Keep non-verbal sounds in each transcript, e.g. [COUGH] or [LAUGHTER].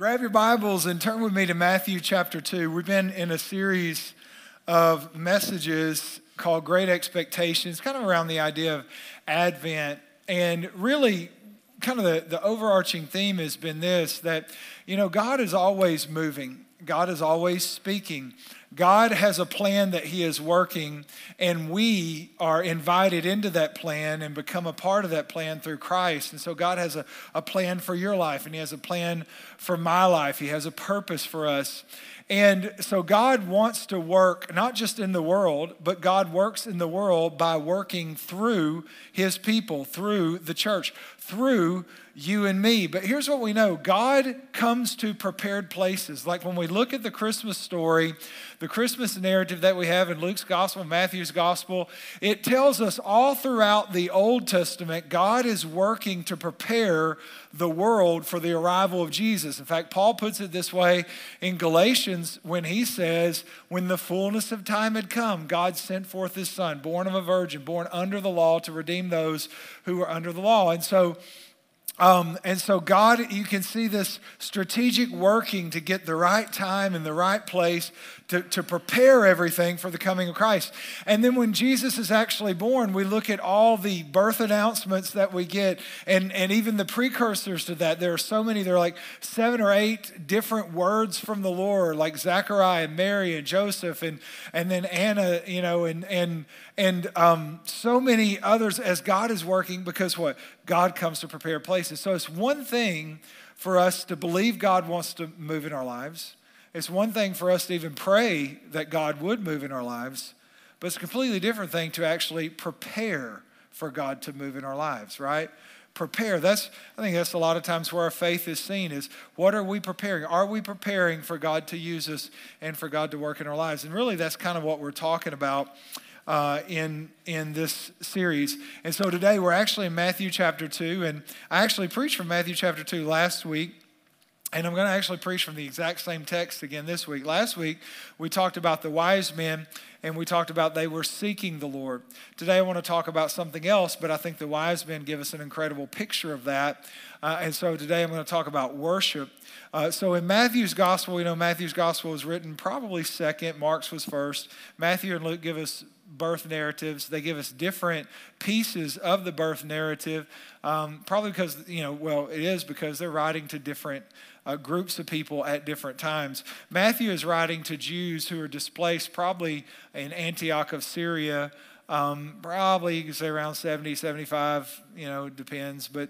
Grab your Bibles and turn with me to Matthew chapter 2. We've been in a series of messages called Great Expectations, kind of around the idea of Advent. And really, kind of the, the overarching theme has been this that, you know, God is always moving, God is always speaking. God has a plan that He is working, and we are invited into that plan and become a part of that plan through Christ. And so, God has a, a plan for your life, and He has a plan for my life. He has a purpose for us. And so, God wants to work not just in the world, but God works in the world by working through His people, through the church, through you and me. But here's what we know God comes to prepared places. Like when we look at the Christmas story, the Christmas narrative that we have in Luke's gospel, Matthew's gospel, it tells us all throughout the Old Testament, God is working to prepare the world for the arrival of Jesus. In fact, Paul puts it this way in Galatians when he says, When the fullness of time had come, God sent forth his son, born of a virgin, born under the law to redeem those who are under the law. And so, um, and so, God, you can see this strategic working to get the right time in the right place to, to prepare everything for the coming of Christ. And then when Jesus is actually born, we look at all the birth announcements that we get and, and even the precursors to that. There are so many, there are like seven or eight different words from the Lord, like Zechariah and Mary and Joseph and, and then Anna, you know, and, and, and um, so many others as God is working because what? God comes to prepare places. So it's one thing for us to believe God wants to move in our lives. It's one thing for us to even pray that God would move in our lives, but it's a completely different thing to actually prepare for God to move in our lives, right? Prepare. That's I think that's a lot of times where our faith is seen is what are we preparing? Are we preparing for God to use us and for God to work in our lives? And really that's kind of what we're talking about uh, in, in this series. And so today we're actually in Matthew chapter 2, and I actually preached from Matthew chapter 2 last week. And I'm going to actually preach from the exact same text again this week. Last week, we talked about the wise men and we talked about they were seeking the Lord. Today, I want to talk about something else, but I think the wise men give us an incredible picture of that. Uh, and so today, I'm going to talk about worship. Uh, so in Matthew's gospel, we know Matthew's gospel was written probably second, Mark's was first. Matthew and Luke give us birth narratives. They give us different pieces of the birth narrative, um, probably because, you know, well, it is because they're writing to different uh, groups of people at different times. Matthew is writing to Jews who are displaced probably in Antioch of Syria, um, probably you can say around 70, 75, you know, depends, but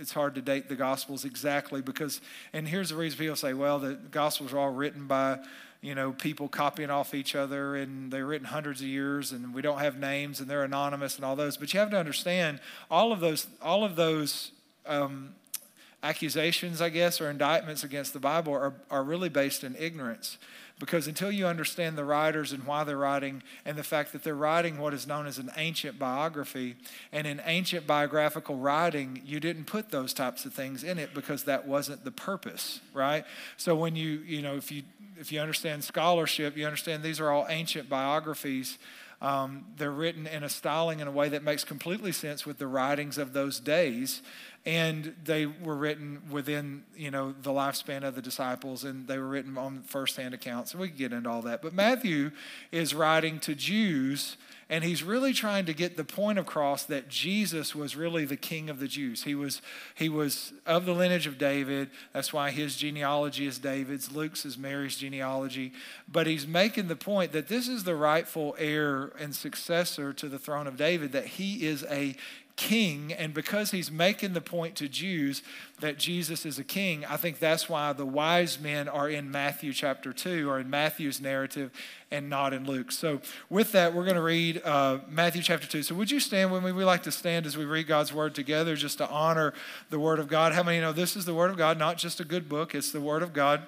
it's hard to date the Gospels exactly because, and here's the reason people say, well, the Gospels are all written by you know, people copying off each other and they're written hundreds of years and we don't have names and they're anonymous and all those. But you have to understand all of those, all of those um, accusations, I guess, or indictments against the Bible are, are really based in ignorance. Because until you understand the writers and why they're writing, and the fact that they're writing what is known as an ancient biography, and in ancient biographical writing, you didn't put those types of things in it because that wasn't the purpose, right? So when you, you know, if you if you understand scholarship, you understand these are all ancient biographies. Um, they're written in a styling in a way that makes completely sense with the writings of those days and they were written within you know the lifespan of the disciples and they were written on first-hand accounts and we can get into all that. But matthew is writing to jews and he's really trying to get the point across that jesus was really the king of the jews. He was he was of the lineage of david. That's why his genealogy is david's. Luke's is mary's genealogy. But he's making the point that this is the rightful heir and successor to the throne of david that he is a king. And because he's making the point to Jews that Jesus is a king, I think that's why the wise men are in Matthew chapter 2 or in Matthew's narrative and not in Luke. So, with that, we're going to read uh, Matthew chapter 2. So, would you stand with me? We like to stand as we read God's word together just to honor the word of God. How many know this is the word of God, not just a good book, it's the word of God.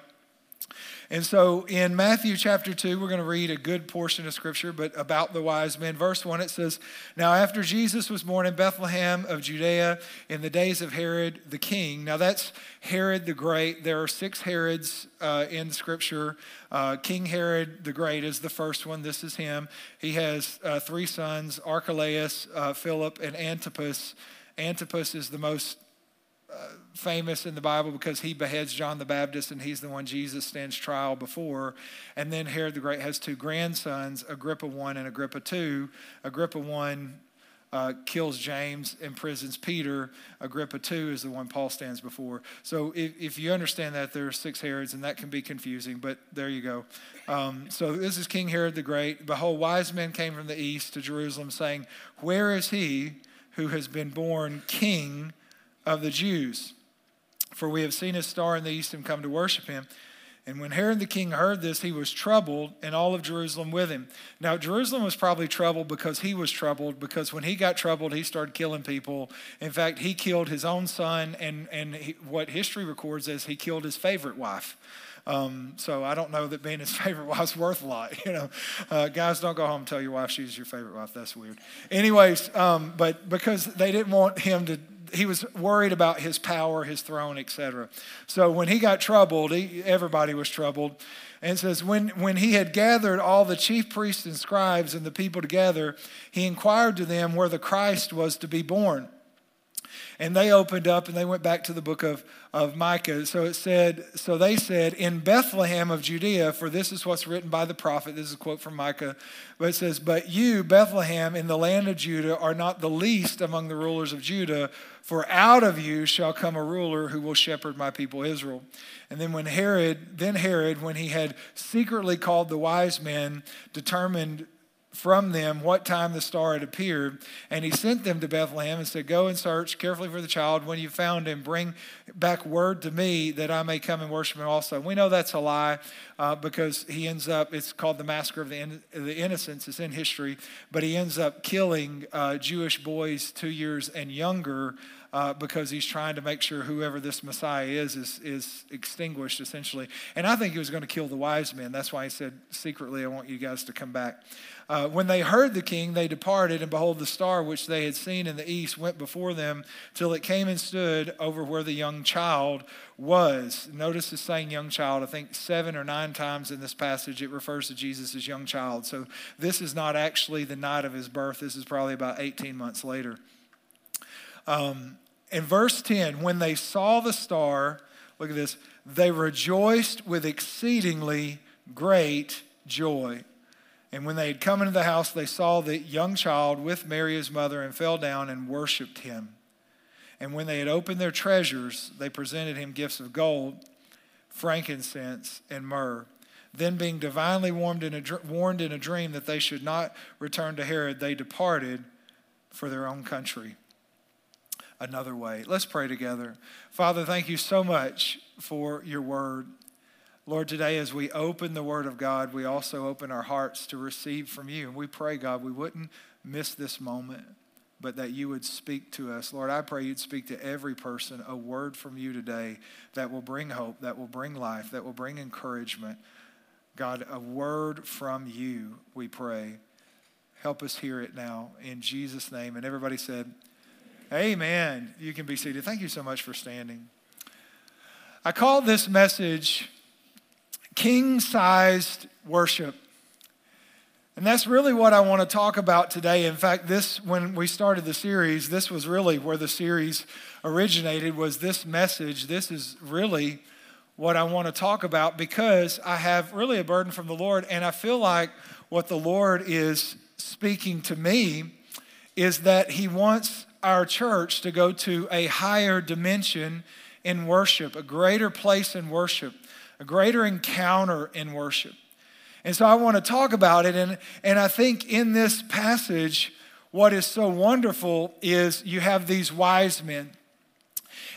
And so in Matthew chapter 2, we're going to read a good portion of scripture, but about the wise men. Verse 1, it says, Now after Jesus was born in Bethlehem of Judea in the days of Herod the king. Now that's Herod the Great. There are six Herods uh, in scripture. Uh, king Herod the Great is the first one. This is him. He has uh, three sons Archelaus, uh, Philip, and Antipas. Antipas is the most famous in the Bible because he beheads John the Baptist and he's the one Jesus stands trial before. And then Herod the Great has two grandsons, Agrippa 1 and Agrippa 2. Agrippa 1 uh, kills James, imprisons Peter. Agrippa 2 is the one Paul stands before. So if, if you understand that, there are six Herods, and that can be confusing, but there you go. Um, so this is King Herod the Great. Behold, wise men came from the east to Jerusalem, saying, Where is he who has been born king of the Jews? For we have seen his star in the east and come to worship him. And when Herod the king heard this, he was troubled, and all of Jerusalem with him. Now, Jerusalem was probably troubled because he was troubled, because when he got troubled, he started killing people. In fact, he killed his own son, and, and he, what history records is he killed his favorite wife. Um, so I don't know that being his [LAUGHS] favorite wife's worth a lot. You know, uh, guys, don't go home and tell your wife she's your favorite wife. That's weird. Anyways, um, but because they didn't want him to he was worried about his power, his throne, etc. So when he got troubled, he, everybody was troubled. And says, when, when he had gathered all the chief priests and scribes and the people together, he inquired to them where the Christ was to be born. And they opened up and they went back to the book of, of Micah. So it said, so they said, in Bethlehem of Judea, for this is what's written by the prophet. This is a quote from Micah. But it says, But you, Bethlehem, in the land of Judah, are not the least among the rulers of Judah, for out of you shall come a ruler who will shepherd my people Israel. And then when Herod, then Herod, when he had secretly called the wise men, determined from them what time the star had appeared. And he sent them to Bethlehem and said, Go and search carefully for the child. When you found him, bring back word to me that I may come and worship him also. We know that's a lie uh, because he ends up, it's called the Massacre of the, in, the Innocents. It's in history. But he ends up killing uh, Jewish boys two years and younger uh, because he's trying to make sure whoever this Messiah is, is is extinguished essentially. And I think he was going to kill the wise men. That's why he said secretly, "I want you guys to come back." Uh, when they heard the king, they departed, and behold, the star which they had seen in the east went before them till it came and stood over where the young child was. Notice the saying young child. I think seven or nine times in this passage it refers to Jesus as young child. So this is not actually the night of his birth. This is probably about 18 months later. Um, in verse 10, when they saw the star, look at this, they rejoiced with exceedingly great joy. And when they had come into the house, they saw the young child with Mary his mother and fell down and worshiped him. And when they had opened their treasures, they presented him gifts of gold, frankincense, and myrrh. Then, being divinely warned in, a, warned in a dream that they should not return to Herod, they departed for their own country another way. Let's pray together. Father, thank you so much for your word. Lord, today as we open the word of God, we also open our hearts to receive from you. And we pray, God, we wouldn't miss this moment, but that you would speak to us. Lord, I pray you'd speak to every person a word from you today that will bring hope, that will bring life, that will bring encouragement. God, a word from you, we pray. Help us hear it now in Jesus' name. And everybody said, Amen. You can be seated. Thank you so much for standing. I call this message King Sized Worship. And that's really what I want to talk about today. In fact, this when we started the series, this was really where the series originated was this message. This is really what I want to talk about because I have really a burden from the Lord and I feel like what the Lord is speaking to me is that he wants our church to go to a higher dimension in worship, a greater place in worship, a greater encounter in worship. And so I want to talk about it. And, and I think in this passage, what is so wonderful is you have these wise men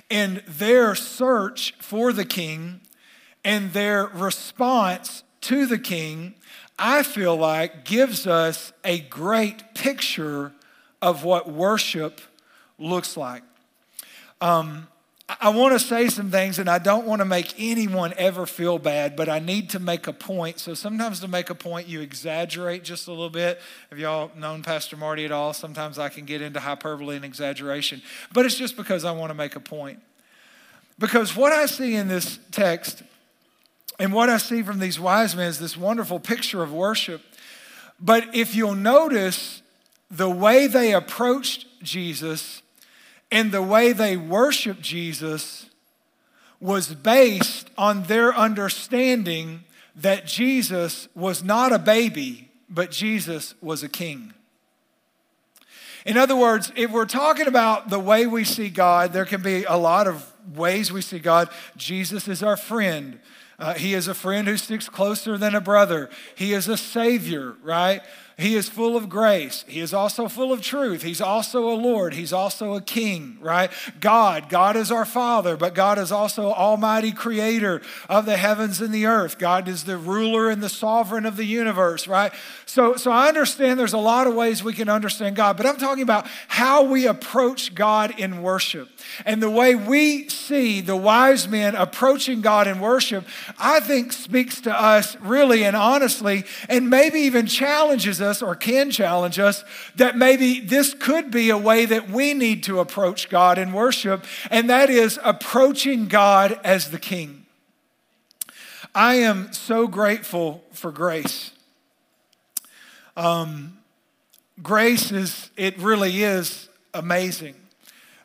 and their search for the king and their response to the king, I feel like gives us a great picture of what worship looks like. Um, I want to say some things, and I don't want to make anyone ever feel bad, but I need to make a point. So sometimes to make a point, you exaggerate just a little bit. Have y'all known Pastor Marty at all? Sometimes I can get into hyperbole and exaggeration, but it's just because I want to make a point. Because what I see in this text and what I see from these wise men is this wonderful picture of worship. But if you'll notice, the way they approached Jesus and the way they worshiped Jesus was based on their understanding that Jesus was not a baby, but Jesus was a king. In other words, if we're talking about the way we see God, there can be a lot of ways we see God. Jesus is our friend. Uh, he is a friend who sticks closer than a brother. He is a savior, right? He is full of grace. He is also full of truth. He's also a Lord. He's also a king, right? God, God is our Father, but God is also Almighty Creator of the heavens and the earth. God is the ruler and the sovereign of the universe, right? So, so I understand there's a lot of ways we can understand God, but I'm talking about how we approach God in worship. And the way we see the wise men approaching God in worship, I think speaks to us really and honestly, and maybe even challenges us or can challenge us that maybe this could be a way that we need to approach God in worship, and that is approaching God as the King. I am so grateful for grace. Um, grace is, it really is amazing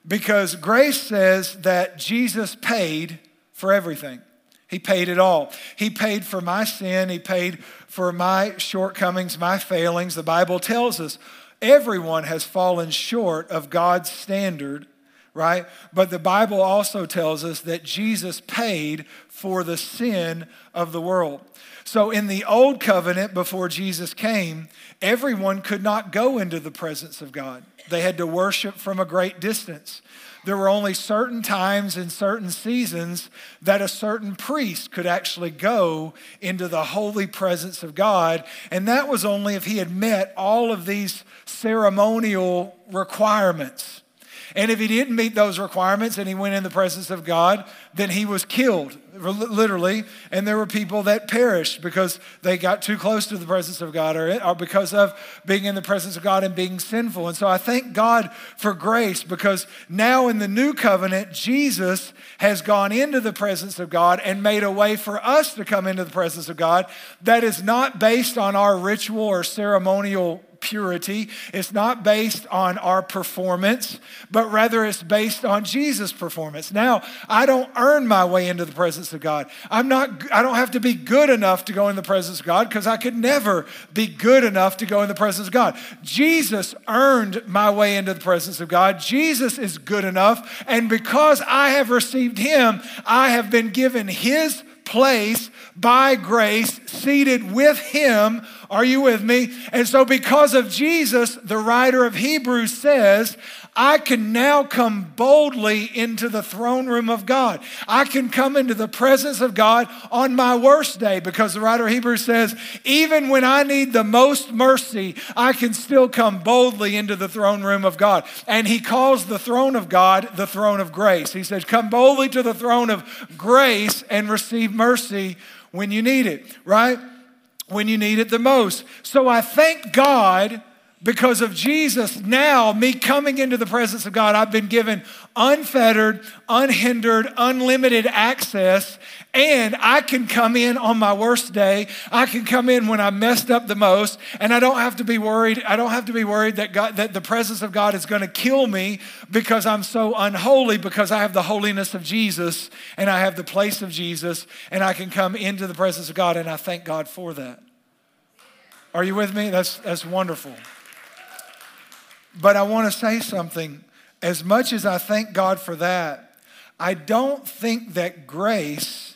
because grace says that Jesus paid for everything. He paid it all. He paid for my sin. He paid for my shortcomings, my failings. The Bible tells us everyone has fallen short of God's standard, right? But the Bible also tells us that Jesus paid for the sin of the world. So in the old covenant, before Jesus came, everyone could not go into the presence of God. They had to worship from a great distance there were only certain times and certain seasons that a certain priest could actually go into the holy presence of God. And that was only if he had met all of these ceremonial requirements. And if he didn't meet those requirements and he went in the presence of God, then he was killed, literally. And there were people that perished because they got too close to the presence of God or, or because of being in the presence of God and being sinful. And so I thank God for grace because now in the new covenant, Jesus has gone into the presence of God and made a way for us to come into the presence of God that is not based on our ritual or ceremonial purity. It's not based on our performance, but rather it's based on Jesus' performance. Now, I don't earn my way into the presence of God. I'm not I don't have to be good enough to go in the presence of God because I could never be good enough to go in the presence of God. Jesus earned my way into the presence of God. Jesus is good enough, and because I have received him, I have been given his place by grace, seated with him. Are you with me? And so, because of Jesus, the writer of Hebrews says, I can now come boldly into the throne room of God. I can come into the presence of God on my worst day because the writer of Hebrews says, even when I need the most mercy, I can still come boldly into the throne room of God. And he calls the throne of God the throne of grace. He says, Come boldly to the throne of grace and receive mercy when you need it, right? When you need it the most. So I thank God because of Jesus, now me coming into the presence of God, I've been given unfettered, unhindered, unlimited access, and I can come in on my worst day. I can come in when I messed up the most, and I don't have to be worried. I don't have to be worried that God, that the presence of God is going to kill me because I'm so unholy because I have the holiness of Jesus and I have the place of Jesus, and I can come into the presence of God, and I thank God for that. Are you with me? That's that's wonderful. But I want to say something. As much as I thank God for that, I don't think that grace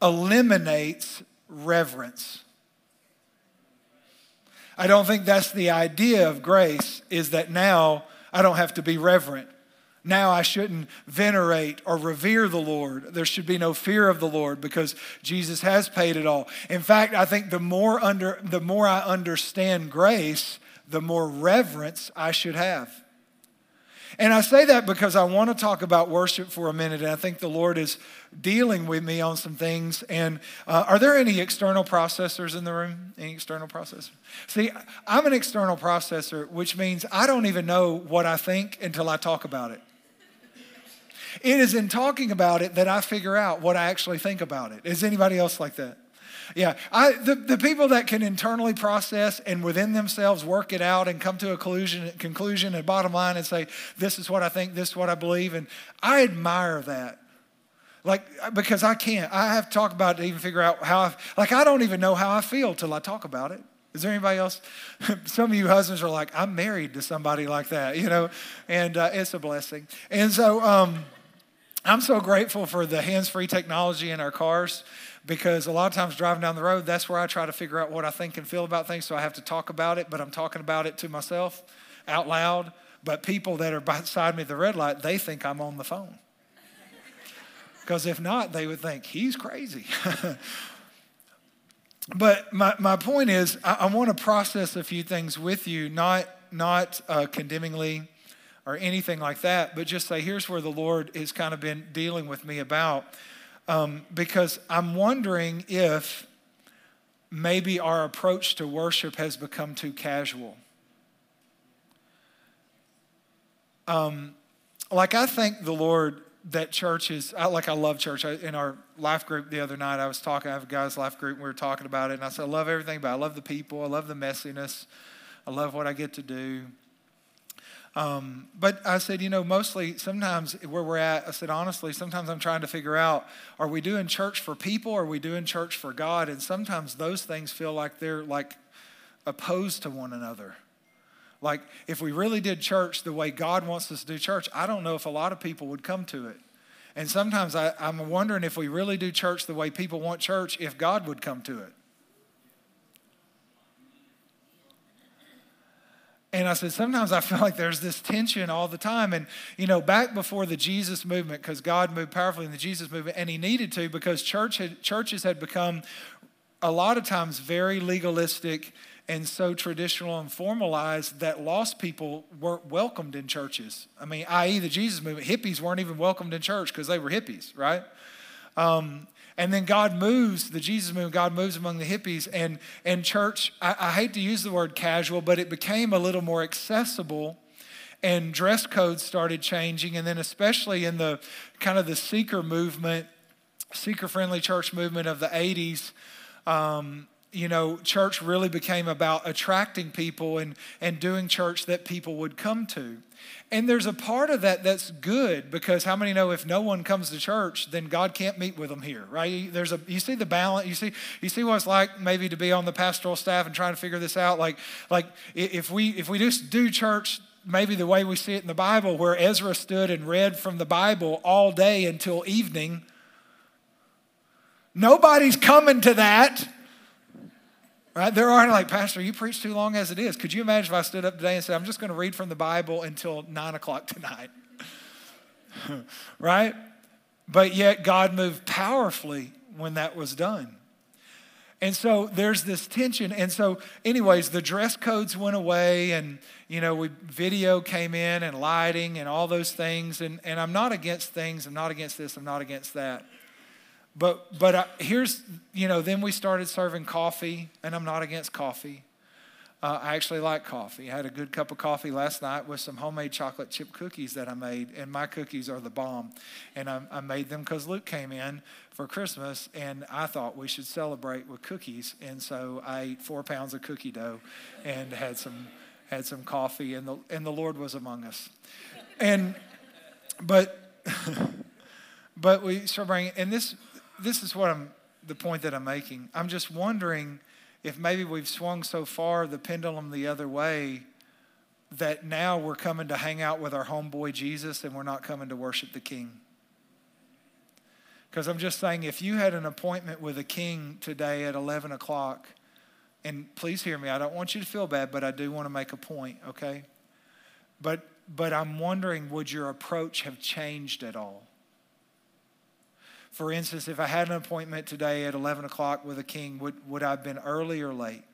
eliminates reverence. I don't think that's the idea of grace, is that now I don't have to be reverent. Now I shouldn't venerate or revere the Lord. There should be no fear of the Lord because Jesus has paid it all. In fact, I think the more under the more I understand grace, the more reverence I should have. And I say that because I want to talk about worship for a minute, and I think the Lord is dealing with me on some things. And uh, are there any external processors in the room? Any external processor? See, I'm an external processor, which means I don't even know what I think until I talk about it. It is in talking about it that I figure out what I actually think about it. Is anybody else like that? Yeah, I, the, the people that can internally process and within themselves work it out and come to a conclusion, conclusion and bottom line and say, this is what I think, this is what I believe. And I admire that. Like, because I can't. I have to talk about it to even figure out how, I, like, I don't even know how I feel till I talk about it. Is there anybody else? [LAUGHS] Some of you husbands are like, I'm married to somebody like that, you know, and uh, it's a blessing. And so um, I'm so grateful for the hands free technology in our cars because a lot of times driving down the road, that's where I try to figure out what I think and feel about things. So I have to talk about it, but I'm talking about it to myself out loud. But people that are beside me at the red light, they think I'm on the phone. Because if not, they would think he's crazy. [LAUGHS] but my, my point is, I, I want to process a few things with you, not, not uh, condemningly or anything like that, but just say, here's where the Lord has kind of been dealing with me about um, because I'm wondering if maybe our approach to worship has become too casual. Um, like, I thank the Lord that church is, I, like, I love church. I, in our life group the other night, I was talking, I have a guys' life group, and we were talking about it, and I said, I love everything about it. I love the people, I love the messiness, I love what I get to do. Um, but I said, you know, mostly sometimes where we're at, I said, honestly, sometimes I'm trying to figure out are we doing church for people or are we doing church for God? And sometimes those things feel like they're like opposed to one another. Like if we really did church the way God wants us to do church, I don't know if a lot of people would come to it. And sometimes I, I'm wondering if we really do church the way people want church, if God would come to it. And I said, sometimes I feel like there's this tension all the time. And, you know, back before the Jesus movement, because God moved powerfully in the Jesus movement, and He needed to because church had, churches had become a lot of times very legalistic and so traditional and formalized that lost people weren't welcomed in churches. I mean, i.e., the Jesus movement, hippies weren't even welcomed in church because they were hippies, right? Um, and then God moves, the Jesus movement, God moves among the hippies. And, and church, I, I hate to use the word casual, but it became a little more accessible and dress codes started changing. And then, especially in the kind of the seeker movement, seeker friendly church movement of the 80s, um, you know, church really became about attracting people and, and doing church that people would come to. And there's a part of that that's good because how many know if no one comes to church, then God can't meet with them here, right? There's a you see the balance, you see you see what it's like maybe to be on the pastoral staff and trying to figure this out. Like like if we if we just do church maybe the way we see it in the Bible, where Ezra stood and read from the Bible all day until evening. Nobody's coming to that. Right? There are like, Pastor, you preach too long as it is. Could you imagine if I stood up today and said, I'm just going to read from the Bible until nine o'clock tonight? [LAUGHS] right? But yet God moved powerfully when that was done. And so there's this tension. And so, anyways, the dress codes went away, and you know, we video came in and lighting and all those things. And, and I'm not against things, I'm not against this, I'm not against that. But, but uh, here's, you know, then we started serving coffee, and I'm not against coffee. Uh, I actually like coffee. I had a good cup of coffee last night with some homemade chocolate chip cookies that I made, and my cookies are the bomb. And I, I made them because Luke came in for Christmas, and I thought we should celebrate with cookies. And so I ate four pounds of cookie dough and had some had some coffee, and the and the Lord was among us. And but [LAUGHS] but we started bringing, and this this is what I'm, the point that I'm making. I'm just wondering if maybe we've swung so far the pendulum the other way that now we're coming to hang out with our homeboy Jesus and we're not coming to worship the King. Because I'm just saying, if you had an appointment with a king today at 11 o'clock, and please hear me, I don't want you to feel bad, but I do want to make a point, okay? But, but I'm wondering, would your approach have changed at all? For instance, if I had an appointment today at 11 o'clock with a king, would, would I have been early or late?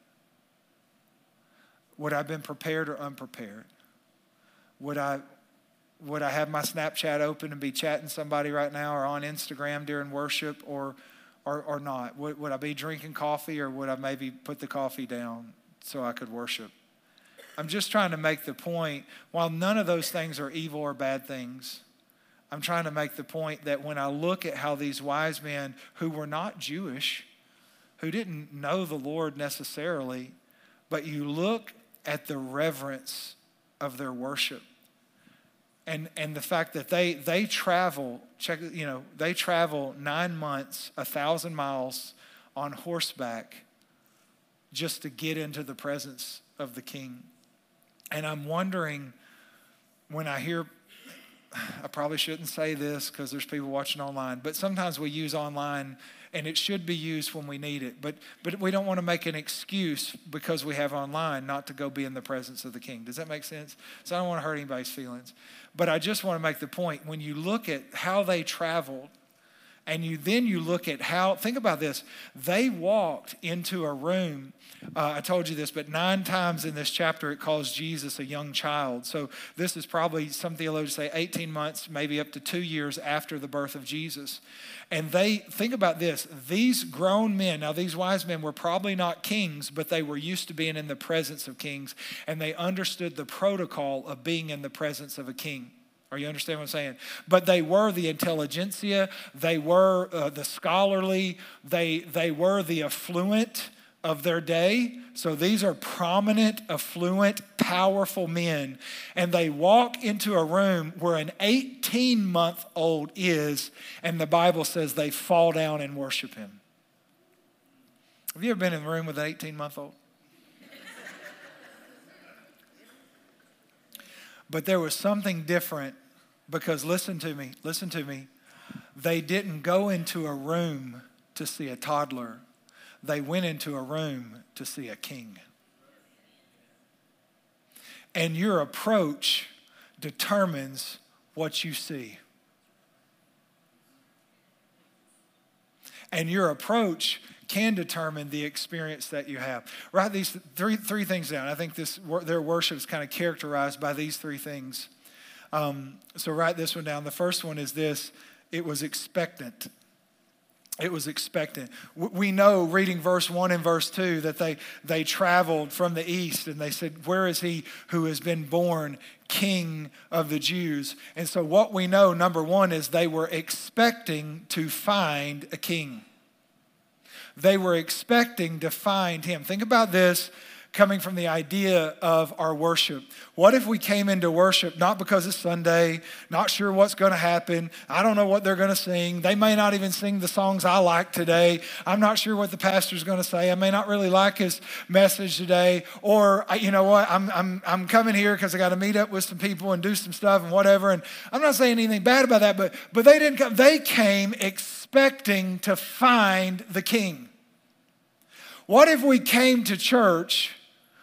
Would I have been prepared or unprepared? Would I, would I have my Snapchat open and be chatting somebody right now or on Instagram during worship or, or, or not? Would, would I be drinking coffee or would I maybe put the coffee down so I could worship? I'm just trying to make the point while none of those things are evil or bad things, I'm trying to make the point that when I look at how these wise men who were not Jewish, who didn't know the Lord necessarily, but you look at the reverence of their worship. And, and the fact that they, they travel, check, you know, they travel nine months, a thousand miles on horseback just to get into the presence of the king. And I'm wondering when I hear probably shouldn't say this because there's people watching online, but sometimes we use online and it should be used when we need it. But, but we don't want to make an excuse because we have online not to go be in the presence of the king. Does that make sense? So I don't want to hurt anybody's feelings. But I just want to make the point when you look at how they traveled, and you then you look at how think about this. They walked into a room uh, i told you this but nine times in this chapter it calls jesus a young child. So this is probably some theologians say 18 months maybe up to two years after the birth of jesus. And they think about this. These grown men now these wise men were probably not kings but they were used to being in the presence of kings and they understood the protocol of being in the presence of a king are you understand what I'm saying? But they were the intelligentsia, they were uh, the scholarly, they, they were the affluent of their day. So these are prominent, affluent, powerful men. And they walk into a room where an 18 month old is, and the Bible says they fall down and worship him. Have you ever been in a room with an 18 month old? But there was something different because listen to me, listen to me. They didn't go into a room to see a toddler, they went into a room to see a king. And your approach determines what you see. And your approach can determine the experience that you have. Write these three, three things down. I think this, their worship is kind of characterized by these three things. Um, so write this one down. The first one is this it was expectant. It was expectant. We know, reading verse 1 and verse 2, that they, they traveled from the east and they said, Where is he who has been born king of the Jews? And so, what we know, number one, is they were expecting to find a king. They were expecting to find him. Think about this coming from the idea of our worship. What if we came into worship not because it's Sunday, not sure what's going to happen, I don't know what they're going to sing, they may not even sing the songs I like today, I'm not sure what the pastor's going to say, I may not really like his message today, or you know what, I'm, I'm, I'm coming here because I got to meet up with some people and do some stuff and whatever, and I'm not saying anything bad about that, but, but they didn't come, they came expecting to find the king. What if we came to church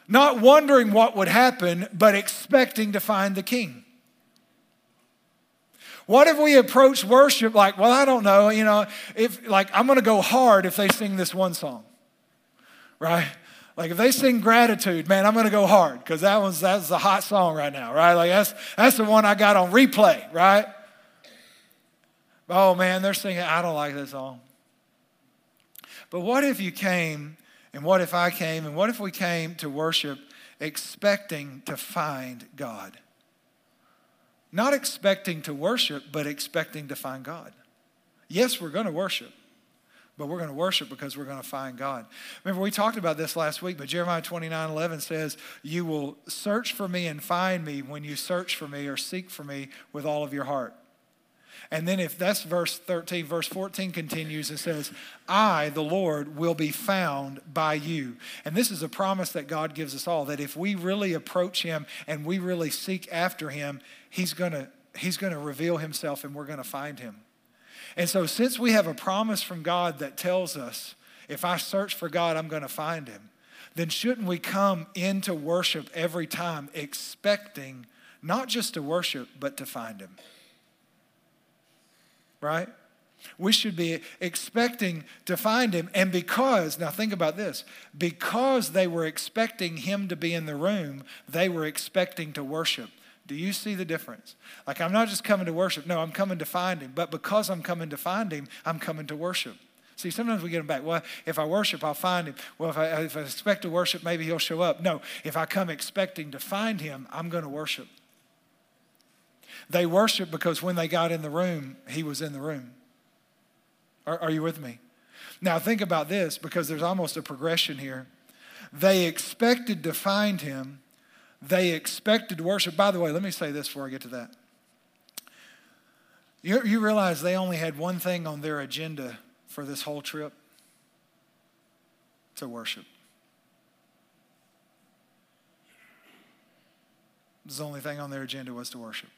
not wondering what would happen, but expecting to find the king? What if we approach worship like, well, I don't know, you know, if like I'm going to go hard if they sing this one song, right? Like if they sing gratitude, man, I'm going to go hard because that one's that's a hot song right now, right? Like that's that's the one I got on replay, right? Oh man, they're singing. I don't like this song. But what if you came and what if I came? And what if we came to worship expecting to find God? Not expecting to worship, but expecting to find God. Yes, we're going to worship, but we're going to worship because we're going to find God. Remember, we talked about this last week, but Jeremiah 29 11 says, You will search for me and find me when you search for me or seek for me with all of your heart. And then if that's verse 13, verse 14 continues and says, I, the Lord, will be found by you. And this is a promise that God gives us all that if we really approach him and we really seek after him, he's going to he's going to reveal himself and we're going to find him. And so since we have a promise from God that tells us if I search for God, I'm going to find him, then shouldn't we come into worship every time expecting not just to worship, but to find him? Right? We should be expecting to find him. And because, now think about this, because they were expecting him to be in the room, they were expecting to worship. Do you see the difference? Like, I'm not just coming to worship. No, I'm coming to find him. But because I'm coming to find him, I'm coming to worship. See, sometimes we get them back. Well, if I worship, I'll find him. Well, if I, if I expect to worship, maybe he'll show up. No, if I come expecting to find him, I'm going to worship. They worshiped because when they got in the room, he was in the room. Are, are you with me? Now, think about this because there's almost a progression here. They expected to find him, they expected to worship. By the way, let me say this before I get to that. You, you realize they only had one thing on their agenda for this whole trip to worship. The only thing on their agenda was to worship.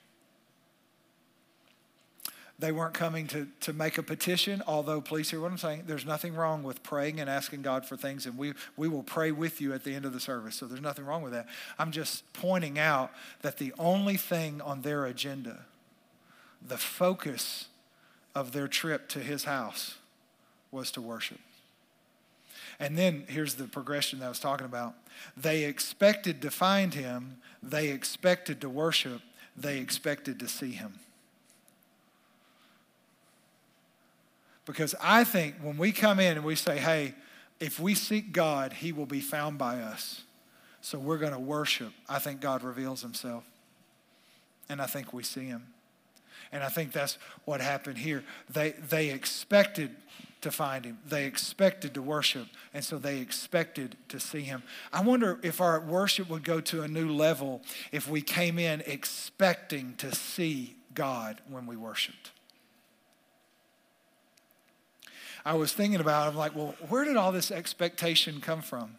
They weren't coming to, to make a petition, although, please hear what I'm saying. There's nothing wrong with praying and asking God for things, and we, we will pray with you at the end of the service. So there's nothing wrong with that. I'm just pointing out that the only thing on their agenda, the focus of their trip to his house, was to worship. And then here's the progression that I was talking about. They expected to find him, they expected to worship, they expected to see him. Because I think when we come in and we say, hey, if we seek God, he will be found by us. So we're going to worship. I think God reveals himself. And I think we see him. And I think that's what happened here. They, they expected to find him, they expected to worship, and so they expected to see him. I wonder if our worship would go to a new level if we came in expecting to see God when we worshiped. I was thinking about, I'm like, well, where did all this expectation come from?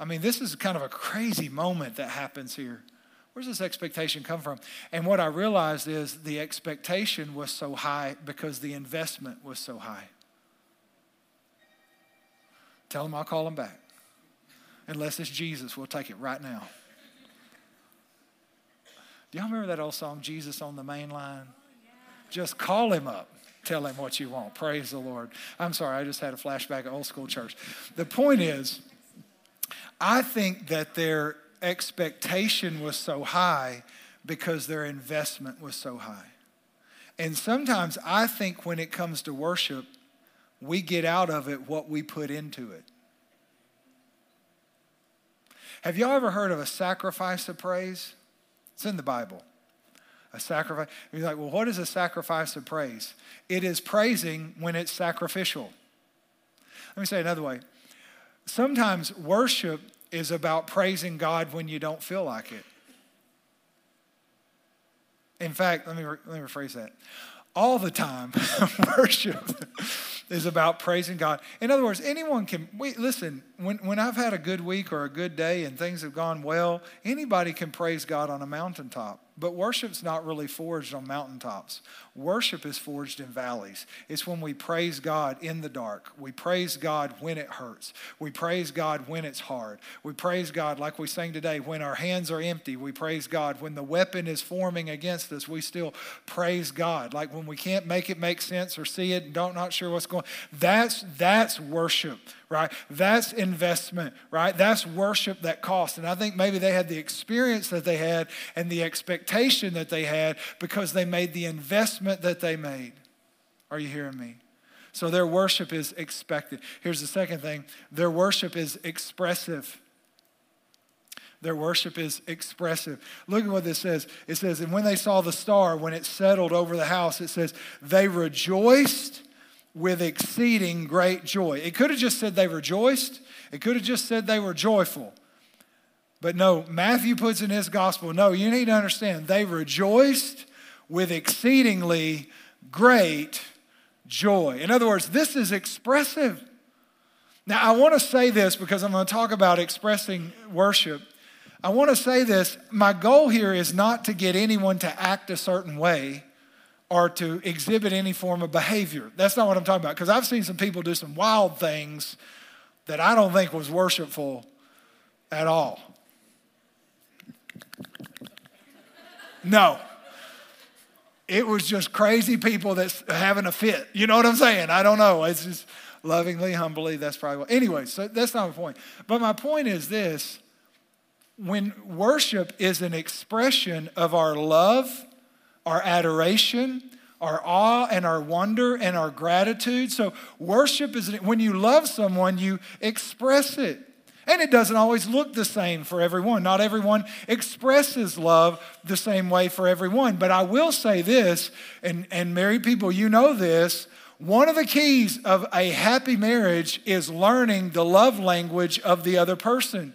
I mean, this is kind of a crazy moment that happens here. Where's this expectation come from? And what I realized is the expectation was so high because the investment was so high. Tell them I'll call them back. Unless it's Jesus, we'll take it right now. Do y'all remember that old song, Jesus on the Main Line? Just call him up. Tell him what you want. Praise the Lord. I'm sorry, I just had a flashback of old school church. The point is, I think that their expectation was so high because their investment was so high. And sometimes I think when it comes to worship, we get out of it what we put into it. Have y'all ever heard of a sacrifice of praise? It's in the Bible a sacrifice. You're like, well, what is a sacrifice of praise? It is praising when it's sacrificial. Let me say another way. Sometimes worship is about praising God when you don't feel like it. In fact, let me, re- let me rephrase that. All the time, [LAUGHS] worship is about praising God. In other words, anyone can, we, listen, when, when I've had a good week or a good day and things have gone well, anybody can praise God on a mountaintop. But worship's not really forged on mountaintops. Worship is forged in valleys. It's when we praise God in the dark. We praise God when it hurts. We praise God when it's hard. We praise God, like we sang today, when our hands are empty. We praise God. When the weapon is forming against us, we still praise God. Like when we can't make it make sense or see it and don't not sure what's going That's that's worship right? That's investment, right? That's worship that costs. And I think maybe they had the experience that they had and the expectation that they had because they made the investment that they made. Are you hearing me? So their worship is expected. Here's the second thing their worship is expressive. Their worship is expressive. Look at what this says. It says, and when they saw the star, when it settled over the house, it says, they rejoiced with exceeding great joy. It could have just said they rejoiced, it could have just said they were joyful. But no, Matthew puts in his gospel, no, you need to understand, they rejoiced with exceedingly great joy. In other words, this is expressive. Now, I want to say this because I'm going to talk about expressing worship. I want to say this. My goal here is not to get anyone to act a certain way or to exhibit any form of behavior. That's not what I'm talking about. Because I've seen some people do some wild things that I don't think was worshipful at all. No. It was just crazy people that's having a fit. You know what I'm saying? I don't know. It's just lovingly, humbly. That's probably what. Anyway, so that's not my point. But my point is this when worship is an expression of our love our adoration, our awe and our wonder and our gratitude. So, worship is when you love someone, you express it. And it doesn't always look the same for everyone. Not everyone expresses love the same way for everyone. But I will say this, and, and married people, you know this one of the keys of a happy marriage is learning the love language of the other person.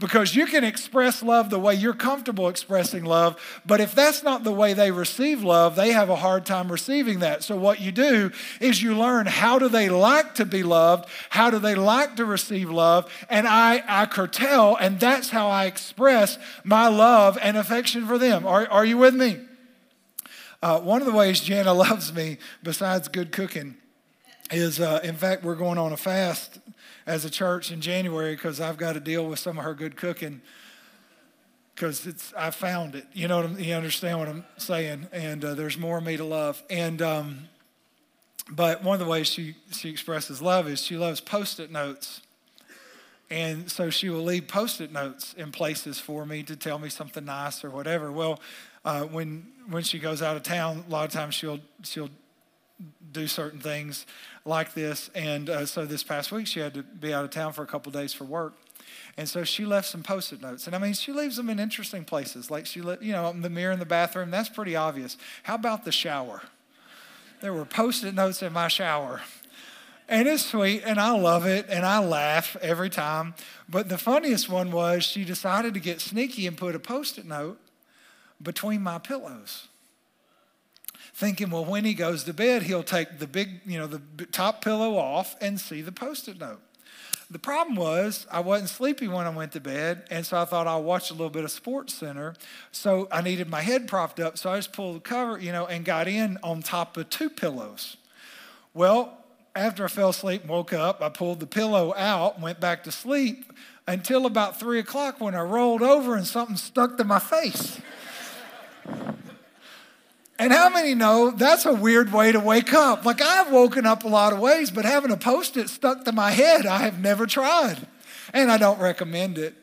Because you can express love the way you're comfortable expressing love, but if that's not the way they receive love, they have a hard time receiving that. So, what you do is you learn how do they like to be loved, how do they like to receive love, and I, I curtail, and that's how I express my love and affection for them. Are, are you with me? Uh, one of the ways Jana [LAUGHS] loves me, besides good cooking, is uh, in fact, we're going on a fast as a church in January because I've got to deal with some of her good cooking because it's I found it. You know, you understand what I'm saying, and uh, there's more of me to love. And um, but one of the ways she she expresses love is she loves post-it notes, and so she will leave post-it notes in places for me to tell me something nice or whatever. Well, uh, when when she goes out of town, a lot of times she'll she'll do certain things like this. And uh, so this past week, she had to be out of town for a couple days for work. And so she left some post-it notes. And I mean, she leaves them in interesting places. Like she, let, you know, the mirror in the bathroom, that's pretty obvious. How about the shower? There were post-it notes in my shower. And it's sweet, and I love it, and I laugh every time. But the funniest one was she decided to get sneaky and put a post-it note between my pillows thinking, well, when he goes to bed, he'll take the big, you know, the top pillow off and see the post it note. The problem was I wasn't sleepy when I went to bed, and so I thought I'll watch a little bit of Sports Center. So I needed my head propped up, so I just pulled the cover, you know, and got in on top of two pillows. Well, after I fell asleep and woke up, I pulled the pillow out, went back to sleep until about three o'clock when I rolled over and something stuck to my face. And how many know that's a weird way to wake up? Like I've woken up a lot of ways, but having a post it stuck to my head, I have never tried. And I don't recommend it.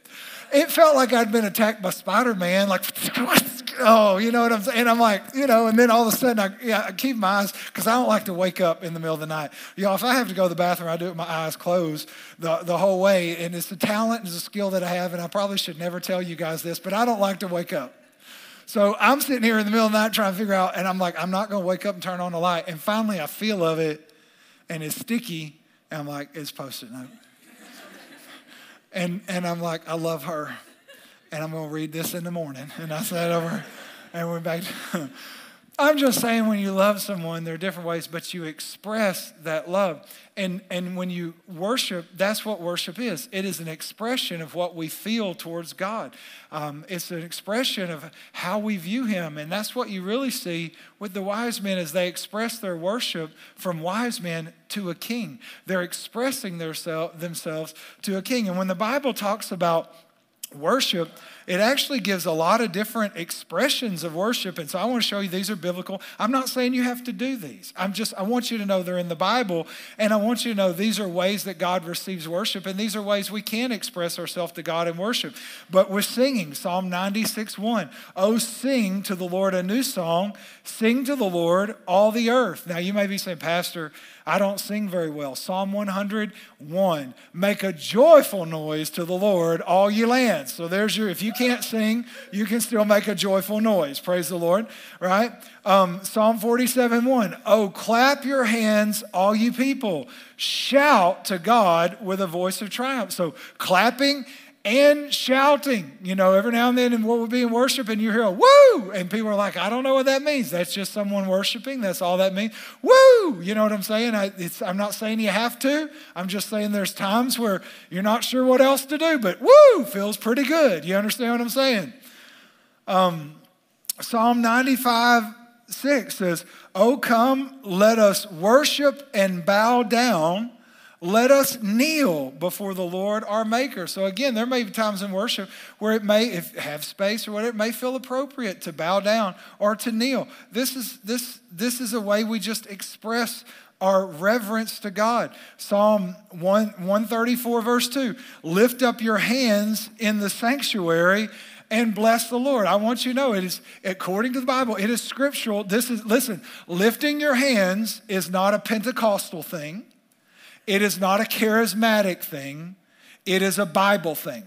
It felt like I'd been attacked by Spider Man, like, [LAUGHS] oh, you know what I'm saying? And I'm like, you know, and then all of a sudden I, yeah, I keep my eyes, because I don't like to wake up in the middle of the night. Y'all, if I have to go to the bathroom, I do it with my eyes closed the, the whole way. And it's a talent and it's a skill that I have, and I probably should never tell you guys this, but I don't like to wake up. So I'm sitting here in the middle of the night trying to figure out, and I'm like, I'm not going to wake up and turn on the light. And finally, I feel of it, and it's sticky. And I'm like, it's post-it note. [LAUGHS] and, and I'm like, I love her. And I'm going to read this in the morning. And I sat over and went back. To, [LAUGHS] I'm just saying, when you love someone, there are different ways, but you express that love. And, and when you worship, that's what worship is it is an expression of what we feel towards God, um, it's an expression of how we view Him. And that's what you really see with the wise men as they express their worship from wise men to a king. They're expressing their themselves to a king. And when the Bible talks about worship, it actually gives a lot of different expressions of worship. And so I want to show you these are biblical. I'm not saying you have to do these. I'm just, I want you to know they're in the Bible. And I want you to know these are ways that God receives worship. And these are ways we can express ourselves to God in worship. But we're singing Psalm 96 1. Oh, sing to the Lord a new song. Sing to the Lord all the earth. Now you may be saying, Pastor, I don't sing very well. Psalm 101 Make a joyful noise to the Lord, all ye lands. So there's your, if you can't sing, you can still make a joyful noise. Praise the Lord, right? Um, Psalm 47 1 Oh, clap your hands, all you people. Shout to God with a voice of triumph. So clapping and shouting. You know, every now and then, and we'll be in worship, and you hear a woo, and people are like, I don't know what that means. That's just someone worshiping. That's all that means. Woo! You know what I'm saying? I, am not saying you have to. I'm just saying there's times where you're not sure what else to do, but woo feels pretty good. You understand what I'm saying? Um, Psalm 95 6 says, Oh, come, let us worship and bow down let us kneel before the Lord our Maker. So again, there may be times in worship where it may if have space or whatever, it may feel appropriate to bow down or to kneel. This is this this is a way we just express our reverence to God. Psalm 1, 134, verse 2. Lift up your hands in the sanctuary and bless the Lord. I want you to know it is according to the Bible, it is scriptural. This is listen, lifting your hands is not a Pentecostal thing. It is not a charismatic thing, it is a Bible thing.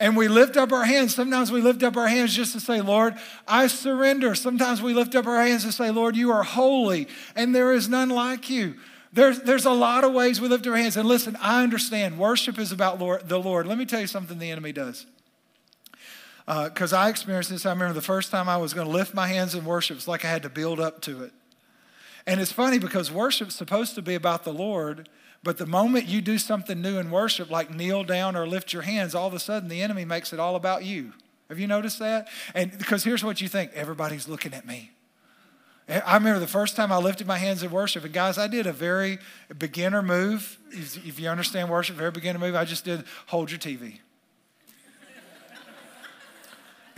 And we lift up our hands. Sometimes we lift up our hands just to say, Lord, I surrender. Sometimes we lift up our hands to say, Lord, you are holy and there is none like you. There's, there's a lot of ways we lift our hands. And listen, I understand worship is about Lord, the Lord. Let me tell you something the enemy does. Because uh, I experienced this. I remember the first time I was going to lift my hands in worship, it's like I had to build up to it. And it's funny because worship's supposed to be about the Lord, but the moment you do something new in worship, like kneel down or lift your hands, all of a sudden the enemy makes it all about you. Have you noticed that? And because here's what you think everybody's looking at me. I remember the first time I lifted my hands in worship, and guys, I did a very beginner move. If you understand worship, very beginner move, I just did hold your TV.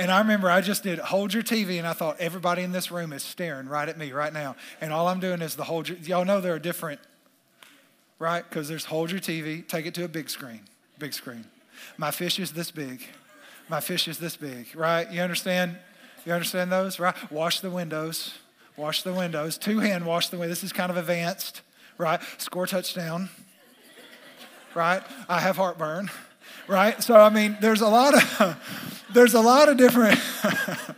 And I remember I just did hold your TV, and I thought everybody in this room is staring right at me right now. And all I'm doing is the hold your, y'all know there are different, right? Because there's hold your TV, take it to a big screen, big screen. My fish is this big. My fish is this big, right? You understand? You understand those, right? Wash the windows, wash the windows. Two hand wash the windows. This is kind of advanced, right? Score touchdown, right? I have heartburn right? So I mean, there's a lot of [LAUGHS] there's a lot of different [LAUGHS]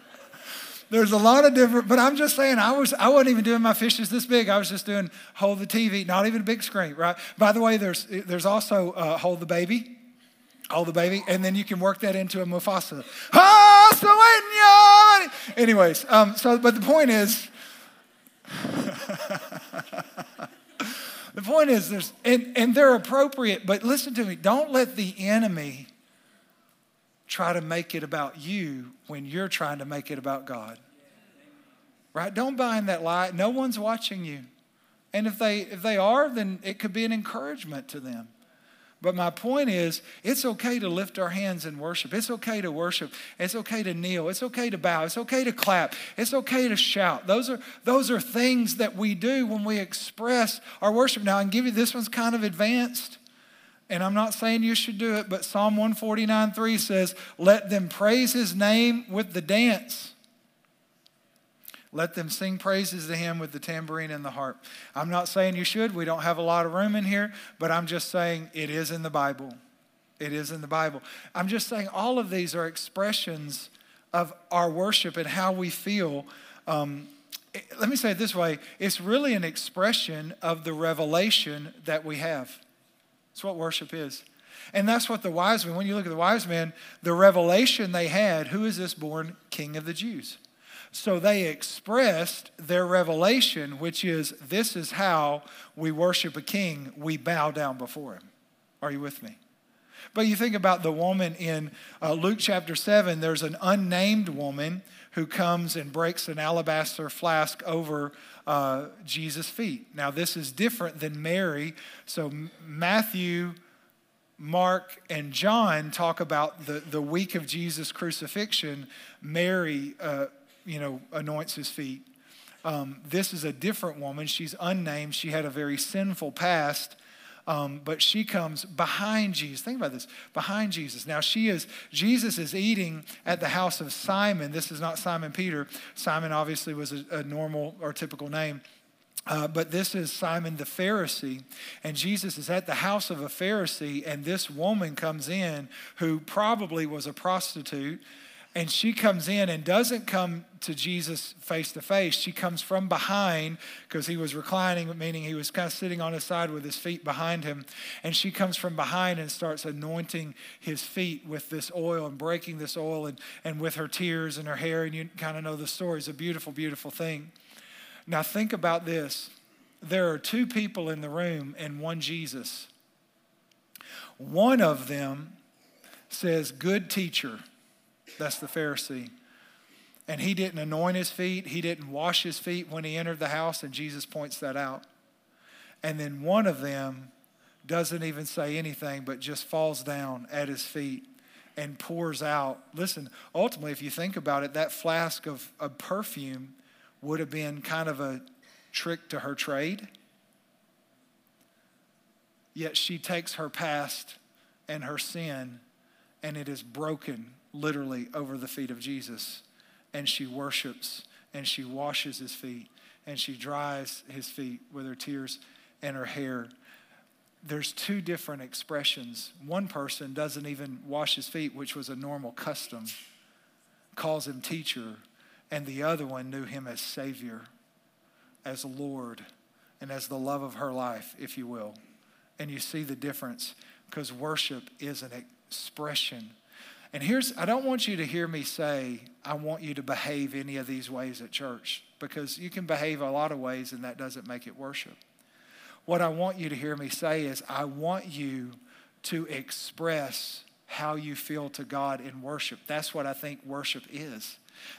there's a lot of different. But I'm just saying, I was I wasn't even doing my fishes this big. I was just doing hold the TV, not even a big screen, right? By the way, there's there's also uh, hold the baby. Hold the baby, and then you can work that into a Mufasa. Anyways, um, so but the point is, [LAUGHS] The point is, there's, and, and they're appropriate, but listen to me. Don't let the enemy try to make it about you when you're trying to make it about God. Right? Don't buy in that lie. No one's watching you. And if they if they are, then it could be an encouragement to them. But my point is, it's okay to lift our hands and worship. It's okay to worship. It's okay to kneel. It's okay to bow. It's okay to clap. It's okay to shout. Those are, those are things that we do when we express our worship. Now, I can give you this one's kind of advanced, and I'm not saying you should do it, but Psalm 149 3 says, Let them praise his name with the dance. Let them sing praises to him with the tambourine and the harp. I'm not saying you should. We don't have a lot of room in here, but I'm just saying it is in the Bible. It is in the Bible. I'm just saying all of these are expressions of our worship and how we feel. Um, let me say it this way it's really an expression of the revelation that we have. That's what worship is. And that's what the wise men, when you look at the wise men, the revelation they had who is this born king of the Jews? So they expressed their revelation, which is this is how we worship a king, we bow down before him. Are you with me? But you think about the woman in uh, Luke chapter 7, there's an unnamed woman who comes and breaks an alabaster flask over uh, Jesus' feet. Now, this is different than Mary. So, Matthew, Mark, and John talk about the, the week of Jesus' crucifixion. Mary, uh, you know, anoints his feet. Um, this is a different woman. She's unnamed. She had a very sinful past. Um, but she comes behind Jesus. Think about this behind Jesus. Now, she is, Jesus is eating at the house of Simon. This is not Simon Peter. Simon obviously was a, a normal or typical name. Uh, but this is Simon the Pharisee, and Jesus is at the house of a Pharisee, and this woman comes in who probably was a prostitute and she comes in and doesn't come to Jesus face to face. She comes from behind because he was reclining, meaning he was kind of sitting on his side with his feet behind him. And she comes from behind and starts anointing his feet with this oil and breaking this oil and, and with her tears and her hair. And you kind of know the story. It's a beautiful, beautiful thing. Now, think about this there are two people in the room and one Jesus. One of them says, Good teacher. That's the Pharisee. And he didn't anoint his feet, he didn't wash his feet when he entered the house, and Jesus points that out. And then one of them doesn't even say anything, but just falls down at his feet and pours out. Listen, ultimately, if you think about it, that flask of, of perfume would have been kind of a trick to her trade. Yet she takes her past and her sin, and it is broken literally over the feet of Jesus. And she worships and she washes his feet and she dries his feet with her tears and her hair. there's two different expressions. One person doesn't even wash his feet, which was a normal custom, calls him teacher, and the other one knew him as Savior, as Lord, and as the love of her life, if you will. And you see the difference because worship is an expression. And here's, I don't want you to hear me say, I want you to behave any of these ways at church, because you can behave a lot of ways and that doesn't make it worship. What I want you to hear me say is, I want you to express how you feel to God in worship. That's what I think worship is.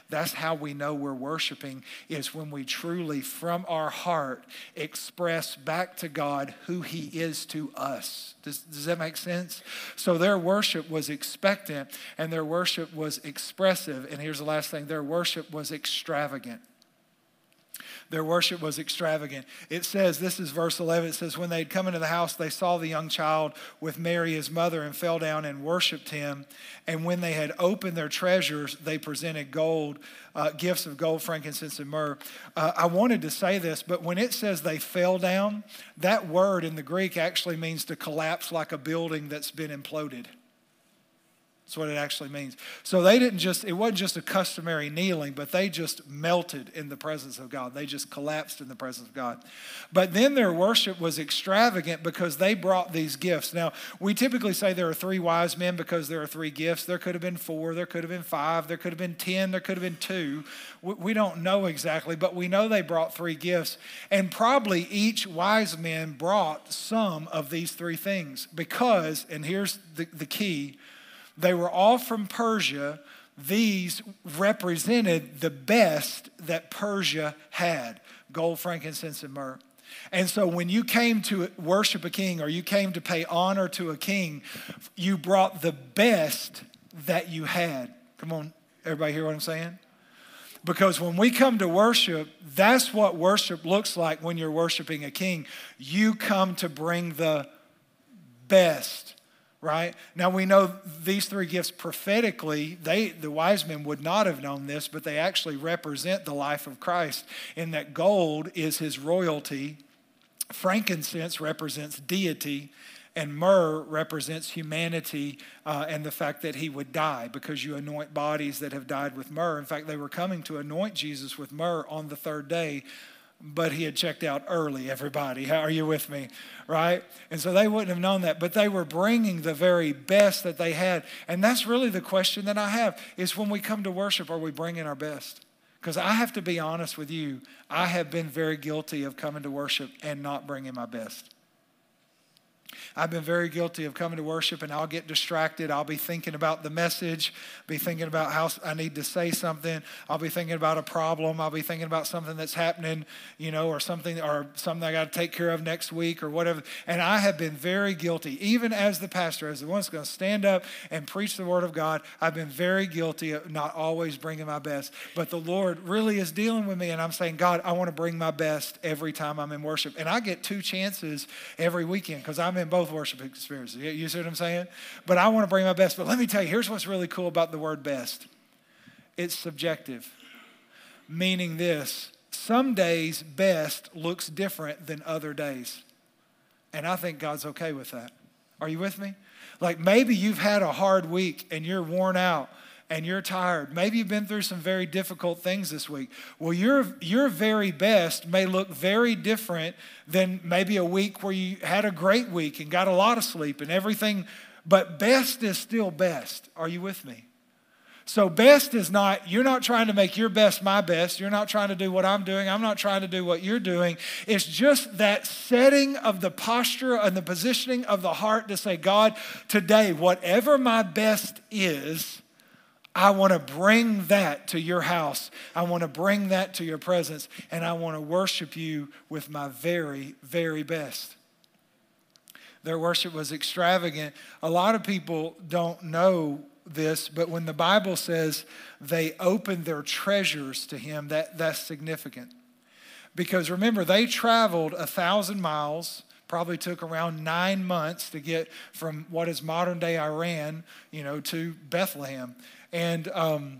That's how we know we're worshiping is when we truly from our heart express back to God who he is to us. Does, does that make sense? So their worship was expectant and their worship was expressive. And here's the last thing their worship was extravagant. Their worship was extravagant. It says, this is verse 11, it says, When they had come into the house, they saw the young child with Mary, his mother, and fell down and worshiped him. And when they had opened their treasures, they presented gold, uh, gifts of gold, frankincense, and myrrh. Uh, I wanted to say this, but when it says they fell down, that word in the Greek actually means to collapse like a building that's been imploded. That's what it actually means. So they didn't just, it wasn't just a customary kneeling, but they just melted in the presence of God. They just collapsed in the presence of God. But then their worship was extravagant because they brought these gifts. Now, we typically say there are three wise men because there are three gifts. There could have been four, there could have been five, there could have been 10, there could have been two. We don't know exactly, but we know they brought three gifts. And probably each wise man brought some of these three things because, and here's the, the key, they were all from Persia. These represented the best that Persia had gold, frankincense, and myrrh. And so when you came to worship a king or you came to pay honor to a king, you brought the best that you had. Come on, everybody hear what I'm saying? Because when we come to worship, that's what worship looks like when you're worshiping a king. You come to bring the best right? Now we know these three gifts prophetically, they the wise men would not have known this, but they actually represent the life of Christ in that gold is his royalty, frankincense represents deity, and myrrh represents humanity uh, and the fact that he would die because you anoint bodies that have died with myrrh. In fact, they were coming to anoint Jesus with myrrh on the third day but he had checked out early, everybody. How are you with me? Right? And so they wouldn't have known that, but they were bringing the very best that they had. And that's really the question that I have is when we come to worship, are we bringing our best? Because I have to be honest with you, I have been very guilty of coming to worship and not bringing my best. I've been very guilty of coming to worship and I'll get distracted. I'll be thinking about the message, be thinking about how I need to say something. I'll be thinking about a problem. I'll be thinking about something that's happening, you know, or something or something I got to take care of next week or whatever. And I have been very guilty, even as the pastor, as the one that's going to stand up and preach the word of God. I've been very guilty of not always bringing my best. But the Lord really is dealing with me, and I'm saying, God, I want to bring my best every time I'm in worship. And I get two chances every weekend because I'm in both worship experiences. You see what I'm saying? But I want to bring my best. But let me tell you, here's what's really cool about the word best it's subjective, meaning this some days best looks different than other days. And I think God's okay with that. Are you with me? Like maybe you've had a hard week and you're worn out and you're tired. Maybe you've been through some very difficult things this week. Well, your, your very best may look very different than maybe a week where you had a great week and got a lot of sleep and everything, but best is still best. Are you with me? So, best is not, you're not trying to make your best my best. You're not trying to do what I'm doing. I'm not trying to do what you're doing. It's just that setting of the posture and the positioning of the heart to say, God, today, whatever my best is, I want to bring that to your house. I want to bring that to your presence, and I want to worship you with my very, very best. Their worship was extravagant. A lot of people don't know this, but when the Bible says they opened their treasures to him, that, that's significant. Because remember, they traveled a thousand miles probably took around nine months to get from what is modern day Iran, you know, to Bethlehem. And, um,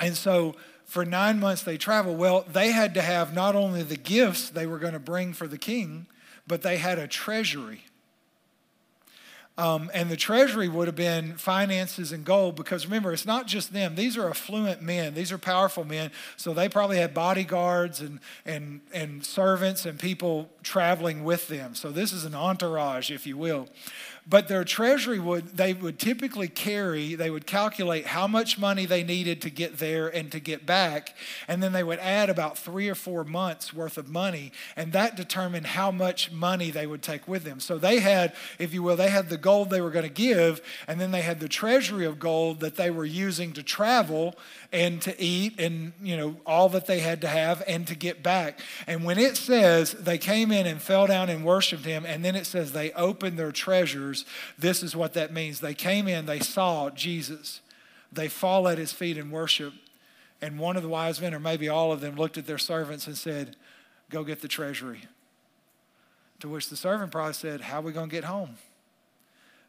and so for nine months they traveled. Well, they had to have not only the gifts they were going to bring for the king, but they had a treasury. Um, and the treasury would have been finances and gold because remember, it's not just them. These are affluent men, these are powerful men. So they probably had bodyguards and, and, and servants and people traveling with them. So this is an entourage, if you will. But their treasury would, they would typically carry, they would calculate how much money they needed to get there and to get back. And then they would add about three or four months worth of money. And that determined how much money they would take with them. So they had, if you will, they had the gold they were going to give. And then they had the treasury of gold that they were using to travel and to eat and, you know, all that they had to have and to get back. And when it says they came in and fell down and worshiped him, and then it says they opened their treasures, this is what that means. They came in, they saw Jesus, they fall at his feet and worship. And one of the wise men, or maybe all of them, looked at their servants and said, Go get the treasury. To which the servant probably said, How are we going to get home?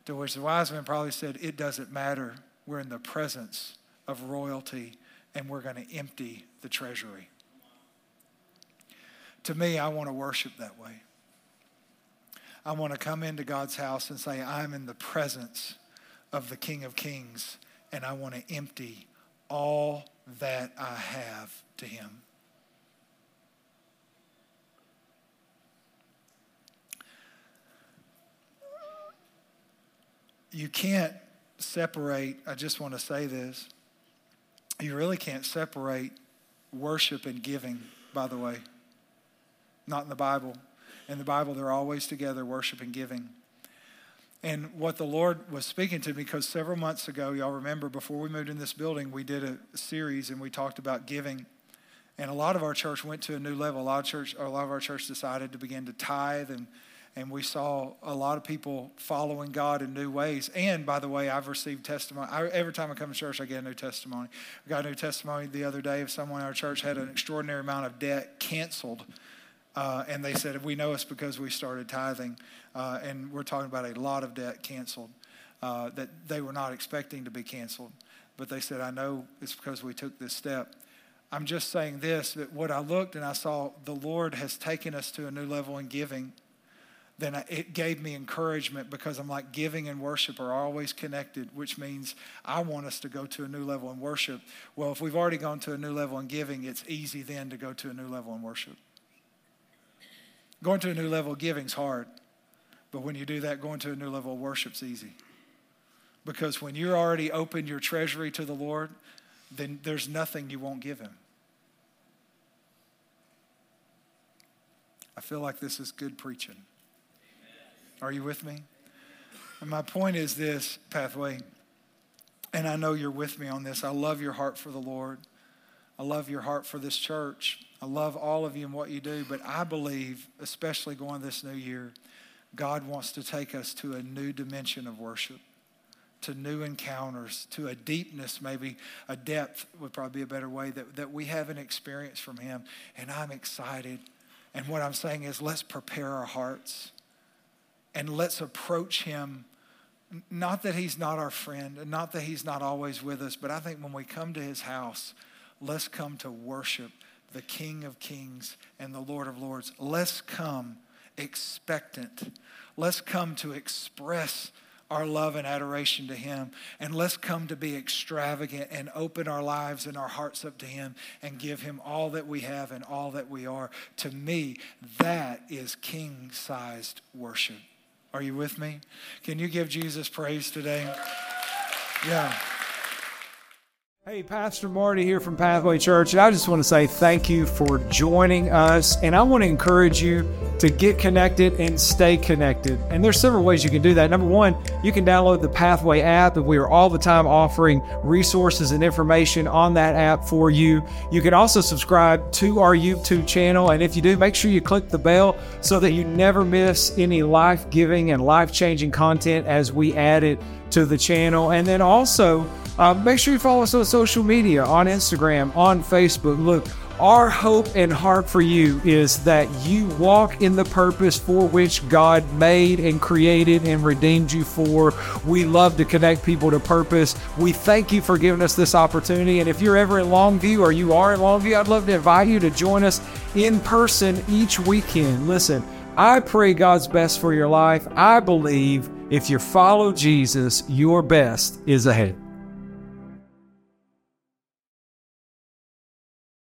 To which the wise man probably said, It doesn't matter. We're in the presence of royalty and we're going to empty the treasury. To me, I want to worship that way. I want to come into God's house and say, I'm in the presence of the King of Kings, and I want to empty all that I have to Him. You can't separate, I just want to say this you really can't separate worship and giving, by the way. Not in the Bible. In the Bible, they're always together, worship and giving. And what the Lord was speaking to me, because several months ago, y'all remember, before we moved in this building, we did a series and we talked about giving. And a lot of our church went to a new level. A lot of church, a lot of our church decided to begin to tithe and and we saw a lot of people following God in new ways. And by the way, I've received testimony. I, every time I come to church, I get a new testimony. I got a new testimony the other day of someone in our church had an extraordinary amount of debt canceled. Uh, and they said, We know it's because we started tithing. Uh, and we're talking about a lot of debt canceled uh, that they were not expecting to be canceled. But they said, I know it's because we took this step. I'm just saying this that what I looked and I saw the Lord has taken us to a new level in giving then it gave me encouragement because I'm like, giving and worship are always connected, which means I want us to go to a new level in worship. Well, if we've already gone to a new level in giving, it's easy then to go to a new level in worship. Going to a new level of giving's hard, but when you do that, going to a new level of worship's easy. Because when you're already open your treasury to the Lord, then there's nothing you won't give Him. I feel like this is good preaching. Are you with me? And my point is this, Pathway, and I know you're with me on this. I love your heart for the Lord. I love your heart for this church. I love all of you and what you do, but I believe, especially going this new year, God wants to take us to a new dimension of worship, to new encounters, to a deepness, maybe a depth would probably be a better way that, that we haven't experienced from Him. And I'm excited. And what I'm saying is, let's prepare our hearts and let's approach him. Not that he's not our friend, and not that he's not always with us, but I think when we come to his house, let's come to worship the King of Kings and the Lord of Lords. Let's come expectant. Let's come to express our love and adoration to Him. And let's come to be extravagant and open our lives and our hearts up to Him and give Him all that we have and all that we are. To me, that is king sized worship. Are you with me? Can you give Jesus praise today? Yeah. Hey, Pastor Marty here from Pathway Church, and I just want to say thank you for joining us. And I want to encourage you to get connected and stay connected. And there's several ways you can do that. Number one, you can download the Pathway app, and we are all the time offering resources and information on that app for you. You can also subscribe to our YouTube channel, and if you do, make sure you click the bell so that you never miss any life giving and life changing content as we add it to the channel. And then also, uh, make sure you follow us on social media on Instagram, on Facebook. Look, our hope and heart for you is that you walk in the purpose for which God made and created and redeemed you for. We love to connect people to purpose. We thank you for giving us this opportunity. And if you're ever in Longview or you are in Longview, I'd love to invite you to join us in person each weekend. Listen, I pray God's best for your life. I believe if you follow Jesus, your best is ahead.